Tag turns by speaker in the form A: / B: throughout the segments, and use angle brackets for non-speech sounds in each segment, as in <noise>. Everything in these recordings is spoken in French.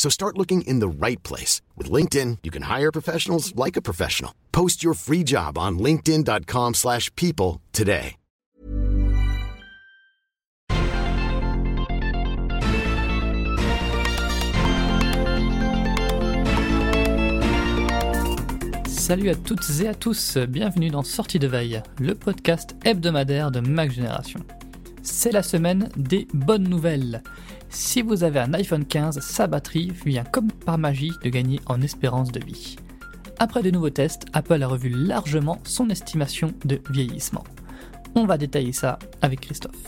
A: So start looking in the right place. With LinkedIn, you can hire professionals like a professional. Post your free job on linkedin.com slash people today.
B: Salut à toutes et à tous, bienvenue dans Sortie de Veille, le podcast hebdomadaire de Mac Génération. C'est la semaine des bonnes nouvelles. Si vous avez un iPhone 15, sa batterie vient comme par magie de gagner en espérance de vie. Après de nouveaux tests, Apple a revu largement son estimation de vieillissement. On va détailler ça avec Christophe.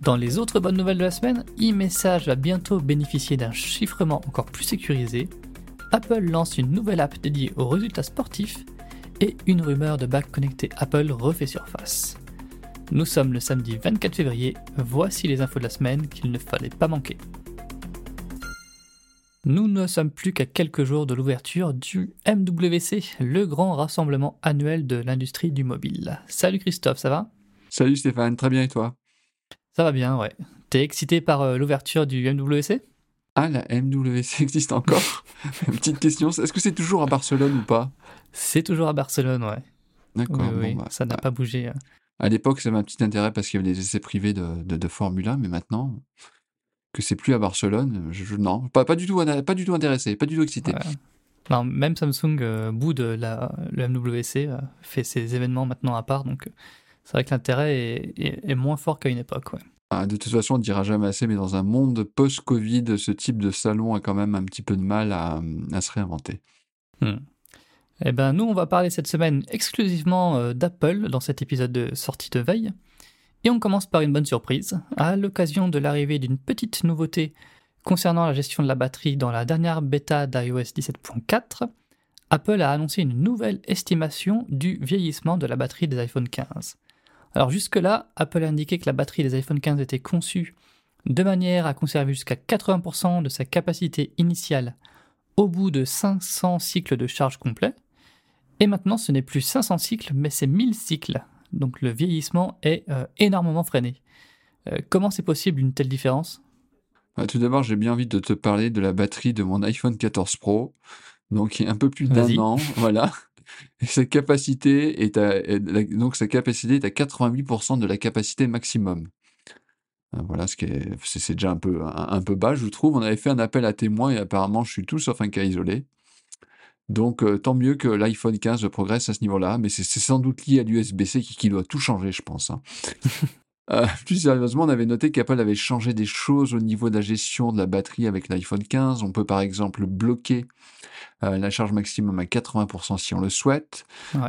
B: Dans les autres bonnes nouvelles de la semaine, e-message va bientôt bénéficier d'un chiffrement encore plus sécurisé. Apple lance une nouvelle app dédiée aux résultats sportifs et une rumeur de bac connecté Apple refait surface. Nous sommes le samedi 24 février, voici les infos de la semaine qu'il ne fallait pas manquer. Nous ne sommes plus qu'à quelques jours de l'ouverture du MWC, le grand rassemblement annuel de l'industrie du mobile. Salut Christophe, ça va?
C: Salut Stéphane, très bien et toi?
B: Ça va bien, ouais. T'es excité par euh, l'ouverture du MWC
C: Ah, la MWC <laughs> existe encore? Une petite question, est-ce que c'est toujours à Barcelone ou pas?
B: C'est toujours à Barcelone, ouais.
C: D'accord,
B: Oui,
C: bon,
B: oui,
C: bah,
B: ça n'a pas bougé.
C: À l'époque, ça avait un petit intérêt parce qu'il y avait des essais privés de, de, de Formule 1, mais maintenant que c'est plus à Barcelone, je, je- non, pas, pas, du tout, pas du tout intéressé, pas du tout excité.
B: Ouais. Non, même Samsung, euh, bout de la, le MWC, euh, fait ses événements maintenant à part, donc euh, c'est vrai que l'intérêt est, est- est moins fort qu'à une époque. Ouais.
C: Ah, de toute façon, on ne dira jamais assez, mais dans un monde post-Covid, ce type de salon a quand même un petit peu de mal à, à se réinventer.
B: Eh ben, nous, on va parler cette semaine exclusivement euh, d'Apple dans cet épisode de sortie de veille. Et on commence par une bonne surprise. À l'occasion de l'arrivée d'une petite nouveauté concernant la gestion de la batterie dans la dernière bêta d'iOS 17.4, Apple a annoncé une nouvelle estimation du vieillissement de la batterie des iPhone 15. Alors jusque-là, Apple a indiqué que la batterie des iPhone 15 était conçue de manière à conserver jusqu'à 80% de sa capacité initiale au bout de 500 cycles de charge complet. Et maintenant, ce n'est plus 500 cycles, mais c'est 1000 cycles. Donc le vieillissement est euh, énormément freiné. Euh, comment c'est possible une telle différence?
C: Ah, Tout d'abord, j'ai bien envie de te parler de la batterie de mon iPhone 14 Pro, donc il y a un peu plus d'un an, <laughs> voilà. Et sa capacité est à, donc sa capacité est à 88% de la capacité maximum. Euh, Voilà, ce qui est, c'est c'est déjà un peu, un, un peu bas, je trouve. On avait fait un appel à témoins et apparemment, je suis tout sauf un cas isolé. Donc, euh, tant mieux que l'iPhone 15 progresse à ce niveau-là, mais c'est sans doute lié à l'USB-C qui, qui doit tout changer, je pense. hein. <laughs> Euh, plus sérieusement, on avait noté qu'Apple avait changé des choses au niveau de la gestion de la batterie avec l'iPhone 15. On peut par exemple bloquer euh, la charge maximum à 80% si on le souhaite.
B: Ouais.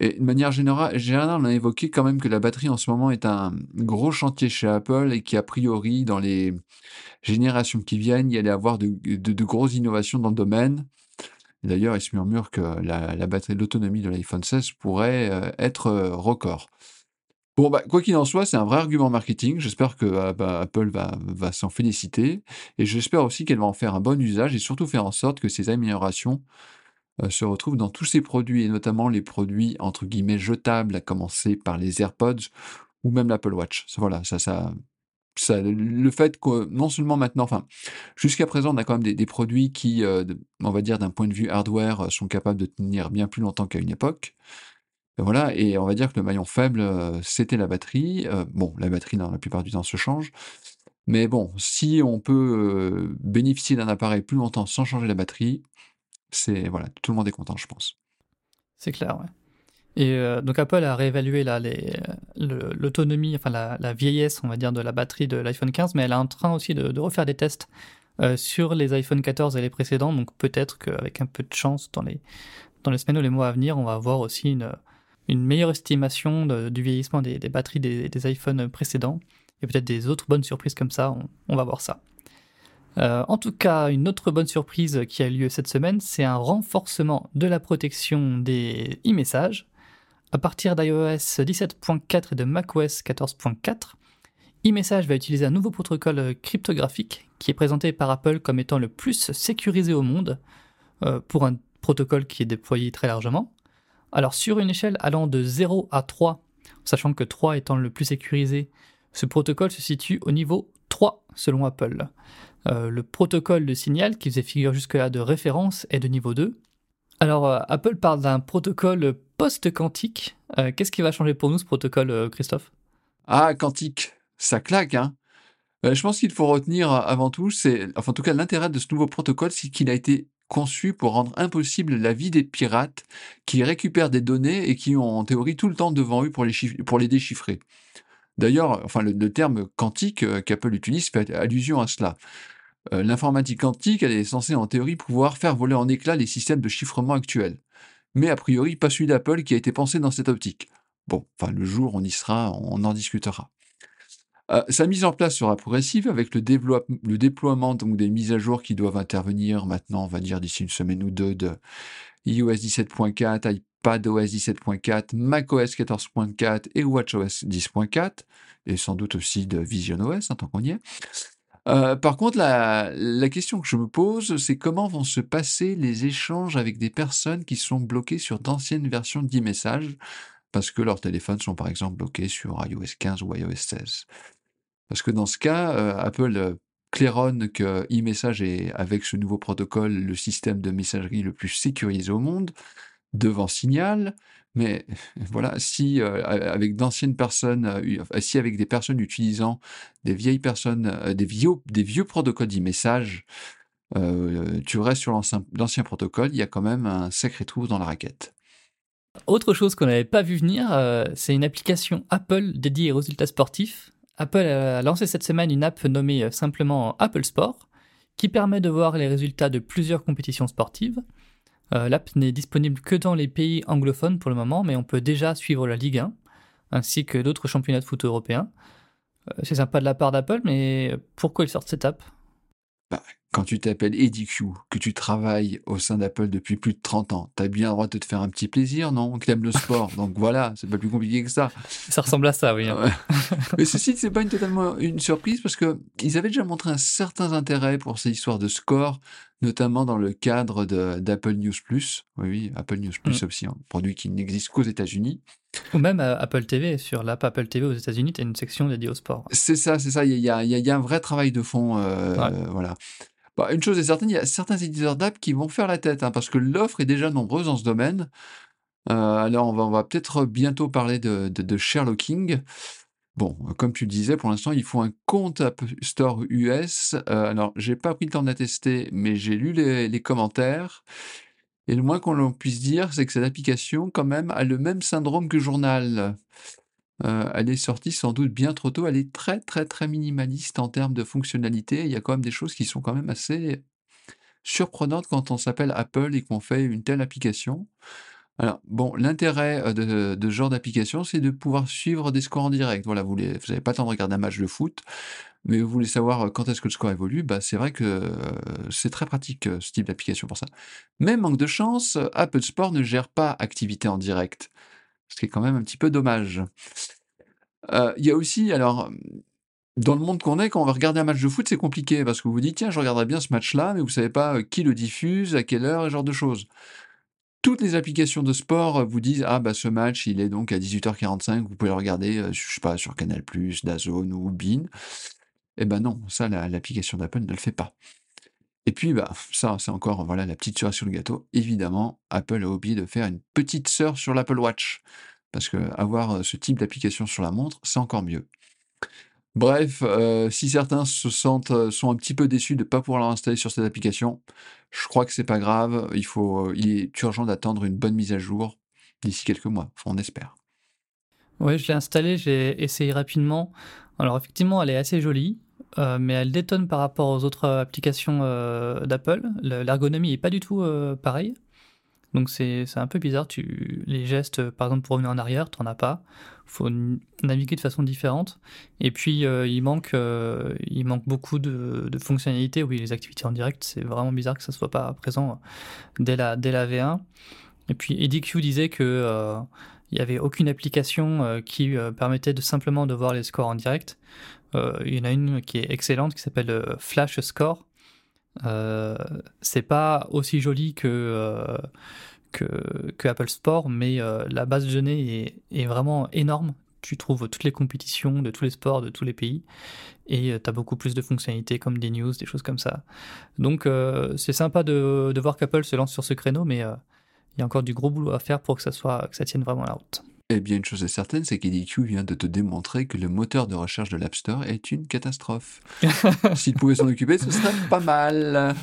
C: Et de manière générale, générale, on a évoqué quand même que la batterie en ce moment est un gros chantier chez Apple et qu'a priori, dans les générations qui viennent, il y allait avoir de, de- de grosses innovations dans le domaine. D'ailleurs, il se murmure que la, batterie, l'autonomie de l'iPhone 16 pourrait euh, être euh, record. Bon, bah, quoi qu'il en soit, c'est un vrai argument marketing. J'espère que euh, bah, Apple va, s'en féliciter. Et j'espère aussi qu'elle va en faire un bon usage et surtout faire en sorte que ces améliorations se retrouve dans tous ces produits, et notamment les produits entre guillemets jetables, à commencer par les AirPods ou même l'Apple Watch. Voilà, ça, ça, le fait que non seulement maintenant, enfin, jusqu'à présent, on a quand même des, produits qui, euh, on va dire d'un point de vue hardware, euh, sont capables de tenir bien plus longtemps qu'à une époque. Et voilà, et on va dire que le maillon faible, euh, c'était la batterie. Bon, la batterie, dans la plupart du temps, se change. Mais bon, si on peut bénéficier d'un appareil plus longtemps sans changer la batterie, c'est voilà, tout le monde est content, je pense.
B: C'est clair, ouais. Et euh, donc Apple a réévalué l'autonomie, enfin la, vieillesse, on va dire, de la batterie de l'iPhone 15, mais elle est en train aussi de, refaire des tests euh, sur les iPhone 14 et les précédents. Donc peut-être qu'avec un peu de chance, dans les, dans les semaines ou les mois à venir, on va avoir aussi une, une meilleure estimation du vieillissement des, des batteries des, des iPhones précédents et peut-être des autres bonnes surprises comme ça. On, on va voir ça. Euh, en tout cas, une autre bonne surprise qui a lieu cette semaine, c'est un renforcement de la protection des e-messages. À partir d'iOS 17.4 et de macOS 14.4, eMessage va utiliser un nouveau protocole cryptographique qui est présenté par Apple comme étant le plus sécurisé au monde euh, pour un protocole qui est déployé très largement. Alors sur une échelle allant de 0 à 3, sachant que 3 étant le plus sécurisé, ce protocole se situe au niveau 3 selon Apple. Euh, le protocole de signal qui faisait figure jusque-là de référence est de niveau 2. Alors euh, Apple parle d'un protocole post-quantique. Euh, Qu'est-ce qui va changer pour nous ce protocole, euh, Christophe?
C: Ah, quantique, ça claque, hein. Je pense qu'il faut retenir avant tout, c'est, enfin en tout cas l'intérêt de ce nouveau protocole, c'est qu'il a été conçu pour rendre impossible la vie des pirates qui récupèrent des données et qui ont en théorie tout le temps devant eux pour les, déchiffrer. D'ailleurs, enfin le, terme quantique qu'Apple utilise fait allusion à cela. Euh, L'informatique quantique, elle est censée en théorie pouvoir faire voler en éclats les systèmes de chiffrement actuels. Mais a priori, pas celui d'Apple qui a été pensé dans cette optique. Bon, enfin le jour on y sera, on en discutera. Euh, sa mise en place sera progressive avec le, déploiement donc, des mises à jour qui doivent intervenir maintenant, on va dire d'ici une semaine ou deux, de iOS 17.4, iPadOS 17.4, macOS 14.4 et WatchOS 10.4, et sans doute aussi de VisionOS, hein, tant qu'on y est. Euh, par contre, la, question que je me pose, c'est comment vont se passer les échanges avec des personnes qui sont bloquées sur d'anciennes versions d'e-message, parce que leurs téléphones sont par exemple bloqués sur iOS 15 ou iOS 16. Parce que dans ce cas, euh, Apple euh, claironne que e-message est, avec ce nouveau protocole, le système de messagerie le plus sécurisé au monde, devant Signal. Mais voilà, si avec des personnes utilisant des vieilles personnes, euh, des vieux, des vieux protocoles d'e-message, euh, tu restes sur l'ancien protocole, il y a quand même un sacré trou dans la raquette.
B: Autre chose qu'on n'avait pas vu venir, euh, c'est une application Apple dédiée aux résultats sportifs. Apple a lancé cette semaine une app nommée simplement Apple Sport, qui permet de voir les résultats de plusieurs compétitions sportives. Euh, L'app n'est disponible que dans les pays anglophones pour le moment, mais on peut déjà suivre la Ligue 1, ainsi que d'autres championnats de foot européens. Euh, c'est sympa de la part d'Apple, mais pourquoi ils sortent cette app?
C: Quand tu t'appelles Eddie Q, que tu travailles au sein d'Apple depuis plus de 30 ans, t'as bien le droit de te faire un petit plaisir, non? Que t'aimes le sport, donc voilà, c'est pas plus compliqué que ça.
B: Ça ressemble à ça, oui. hein. <laughs>
C: Mais ceci, c'est pas une, totalement une surprise parce que ils avaient déjà montré un certain intérêt pour ces histoires de score, notamment dans le cadre d'Apple News Plus. Oui, oui, Apple News Plus
B: Mm.
C: aussi, un produit qui n'existe qu'aux États-Unis.
B: Ou même euh, Apple TV, sur l'app Apple TV aux États-Unis, tu as une section dédiée au sport.
C: C'est ça, c'est ça. Il y a, y y un vrai travail de fond. euh,
B: Ouais.
C: euh, voilà. Bah, une chose est certaine, il y a certains éditeurs d'app qui vont faire la tête, hein, parce que l'offre est déjà nombreuse dans ce domaine. Euh, alors, on va, peut-être bientôt parler de, de, de Sherlocking. Bon, comme tu le disais, pour l'instant, il faut un compte App Store US. Euh, alors, j'ai pas pris le temps d'attester, mais j'ai lu les, commentaires. Et le moins qu'on puisse dire, c'est que cette application, quand même, a le même syndrome que Journal. Euh, elle est sortie sans doute bien trop tôt. Elle est très, très, très minimaliste en termes de fonctionnalité. Il y a quand même des choses qui sont quand même assez surprenantes quand on s'appelle Apple et qu'on fait une telle application. Alors, bon, l'intérêt euh, de, ce genre d'application, c'est de pouvoir suivre des scores en direct. Voilà, vous n'avez pas le temps de regarder un match de foot, mais vous voulez savoir euh, quand est-ce que le score évolue, bah, c'est vrai que c'est très pratique ce type d'application pour ça. Même manque de chance, Apple Sport ne gère pas activité en direct, ce qui est quand même un petit peu dommage. Il y a aussi, alors, dans le monde qu'on est, quand on va regarder un match de foot, c'est compliqué parce que vous vous dites, tiens, je regarderais bien ce match-là, mais vous savez pas qui le diffuse, à quelle heure, et ce genre de choses. toutes les applications de sport vous disent ah bah ce match il est donc à 18h45, vous pouvez le regarder, je sais pas sur Canal+, DAZN ou Bein. Eh ben non, ça l'application d'Apple ne le fait pas. Et puis bah ça c'est encore voilà la petite cerise sur le gâteau. Évidemment, Apple a oublié de faire une petite sœur sur l'Apple Watch parce que avoir euh, ce type d'application sur la montre, c'est encore mieux. Bref, euh, si certains se sentent, euh, sont un petit peu déçus de ne pas pouvoir l'installer sur cette application, je crois que c'est pas grave. Il faut, il est urgent d'attendre une bonne mise à jour d'ici quelques mois. on espère.
B: Oui, je l'ai installée, j'ai essayé rapidement. Alors effectivement, elle est assez jolie, euh, mais elle détonne par rapport aux autres applications d'Apple. L'ergonomie est pas du tout pareille. Donc c'est un peu bizarre. Tu, les gestes, par exemple, pour revenir en arrière, tu n'en as pas. Il faut naviguer de façon différente. Et puis, euh, il, manque, euh, il manque beaucoup de, fonctionnalités. Oui, les activités en direct, c'est vraiment bizarre que ça ne soit pas présent dès la, dès la V1. Et puis, EDQ disait que euh, il n'y avait aucune application qui permettait de simplement de voir les scores en direct. Il y en a une qui est excellente qui s'appelle Flash Score euh, c'est pas aussi joli que, euh, que, Apple Sport, mais euh, la base de données est, vraiment énorme. Tu trouves toutes les compétitions de tous les sports, de tous les pays, et tu as beaucoup plus de fonctionnalités comme des news, des choses comme ça. Donc c'est sympa de, de voir qu'Apple se lance sur ce créneau, mais il y a encore du gros boulot à faire pour que ça, soit, que ça tienne vraiment la route.
C: Eh bien, une chose est certaine, c'est qu'EDQ vient de te démontrer que le moteur de recherche de l'App Store est une catastrophe. <laughs> S'il pouvait s'en occuper, ce serait pas mal.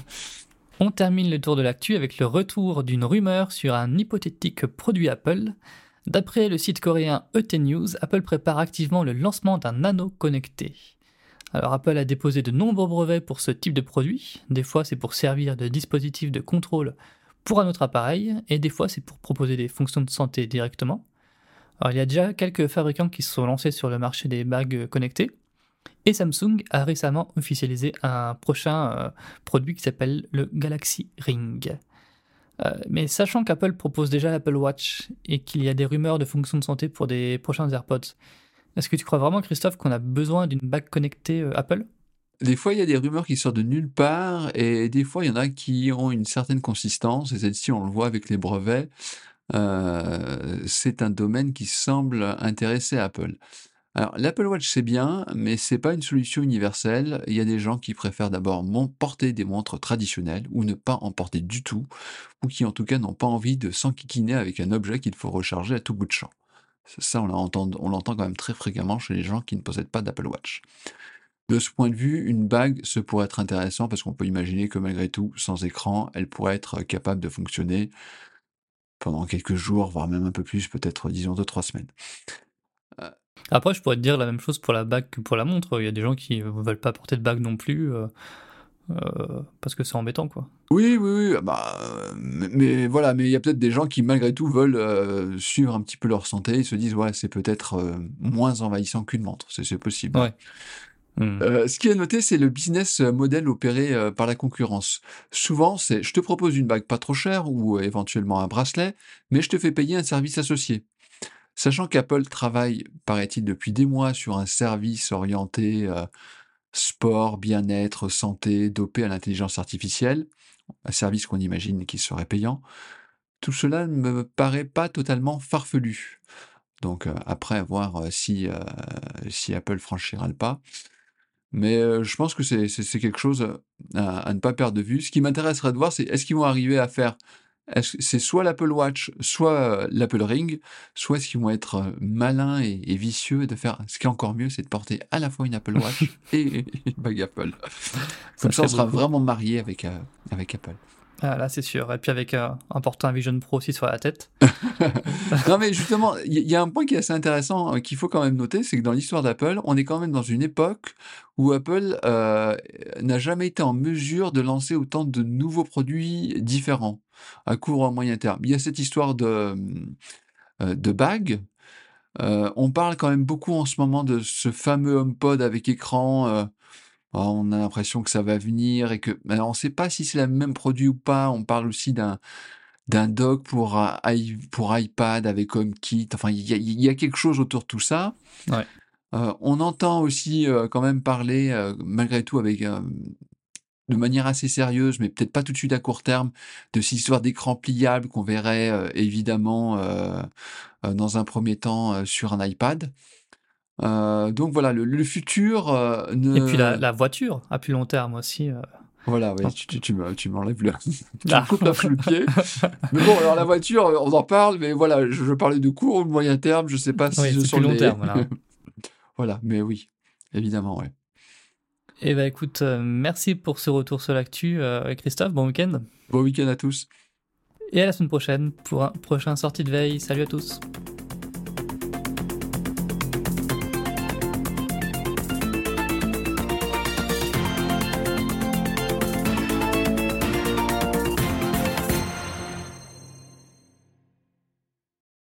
B: On termine le tour de l'actu avec le retour d'une rumeur sur un hypothétique produit Apple. D'après le site coréen ET News, Apple prépare activement le lancement d'un anneau connecté. Alors Apple a déposé de nombreux brevets pour ce type de produit. Des fois c'est pour servir de dispositif de contrôle pour un autre appareil, et des fois c'est pour proposer des fonctions de santé directement. Alors, il y a déjà quelques fabricants qui se sont lancés sur le marché des bagues connectées. Et Samsung a récemment officialisé un prochain euh, produit qui s'appelle le Galaxy Ring. Euh, mais sachant qu'Apple propose déjà l'Apple Watch et qu'il y a des rumeurs de fonctions de santé pour des prochains AirPods, est-ce que tu crois vraiment, Christophe, qu'on a besoin d'une bague connectée euh, Apple?
C: Des fois, il y a des rumeurs qui sortent de nulle part, et des fois, il y en a qui ont une certaine consistance, et celle-ci, on le voit avec les brevets. Euh, c'est un domaine qui semble intéresser Apple. Alors, l'Apple Watch, c'est bien, mais c'est pas une solution universelle. Il y a des gens qui préfèrent d'abord porter des montres traditionnelles ou ne pas en porter du tout, ou qui en tout cas n'ont pas envie de s'enquiquiner avec un objet qu'il faut recharger à tout bout de champ. Ça, on l'entend, on l'entend quand même très fréquemment chez les gens qui ne possèdent pas d'Apple Watch. De ce point de vue, une bague, ce pourrait être intéressant parce qu'on peut imaginer que malgré tout, sans écran, elle pourrait être capable de fonctionner pendant quelques jours, voire même un peu plus, peut-être, disons, deux, trois semaines.
B: Euh, Après, je pourrais te dire la même chose pour la bague que pour la montre. Il y a des gens qui ne veulent pas porter de bague non plus. Euh, euh, parce que c'est embêtant, quoi.
C: Oui, oui, oui. Bah, mais, voilà, mais il y a peut-être des gens qui, malgré tout, veulent suivre un petit peu leur santé. Ils se disent, ouais, c'est peut-être moins envahissant qu'une montre. C'est possible.
B: Ouais.
C: Mmh. Euh, ce qui est noté, c'est le business model opéré euh, par la concurrence. Souvent, c'est je te propose une bague pas trop chère ou euh, éventuellement un bracelet, mais je te fais payer un service associé. Sachant qu'Apple travaille, paraît-il, depuis des mois sur un service orienté sport, bien-être, santé, dopé à l'intelligence artificielle, un service qu'on imagine qui serait payant, tout cela ne me paraît pas totalement farfelu. Donc après, voir si, si Apple franchira le pas. Mais je pense que c'est quelque chose à, ne pas perdre de vue. Ce qui m'intéresserait de voir, c'est est-ce qu'ils vont arriver à faire. C'est soit l'Apple Watch, soit l'Apple Ring, soit est-ce qu'ils vont être malins et, vicieux de faire. Ce qui est encore mieux, c'est de porter à la fois une Apple Watch <laughs> et une bague Apple. Comme ça, on sera vraiment marié avec, avec Apple.
B: Ah, là, c'est sûr. Et puis avec un portant Vision Pro aussi sur la tête. <laughs>
C: non, mais justement, il y, a un point qui est assez intéressant euh, qu'il faut quand même noter, c'est que dans l'histoire d'Apple, on est quand même dans une époque où Apple euh, n'a jamais été en mesure de lancer autant de nouveaux produits différents à court ou à moyen terme. Il y a cette histoire de, euh, de bagues. on parle quand même beaucoup en ce moment de ce fameux HomePod avec écran on a l'impression que ça va venir et que on ne sait pas si c'est le même produit ou pas. On parle aussi d'un d'un dock pour, euh, pour iPad avec HomeKit. Enfin, il y, a, quelque chose autour de tout ça. Euh, on entend aussi euh, quand même parler, malgré tout, avec de manière assez sérieuse, mais peut-être pas tout de suite à court terme, de ces histoires d'écran pliable qu'on verrait euh, évidemment euh, euh, dans un premier temps euh, sur un iPad. Euh, donc voilà, le, le futur euh, ne...
B: Et puis la, la voiture à plus long terme aussi. euh.
C: Voilà, oui, tu, tu, tu me- tu m'enlèves le... <laughs> tu
B: Ah.
C: me coupes la le pied. <laughs> Mais bon, alors la voiture, on en parle, mais voilà, je, je parlais de court ou de moyen terme, je sais pas si
B: Oui,
C: je sur
B: long
C: les-
B: terme, voilà. <laughs>
C: voilà, mais oui, évidemment, ouais.
B: Eh ben écoute, euh, merci pour ce retour sur l'actu, euh, Christophe. Bon week-end.
C: Bon week-end à tous.
B: Et à la semaine prochaine pour un prochain sortie de veille. Salut à tous.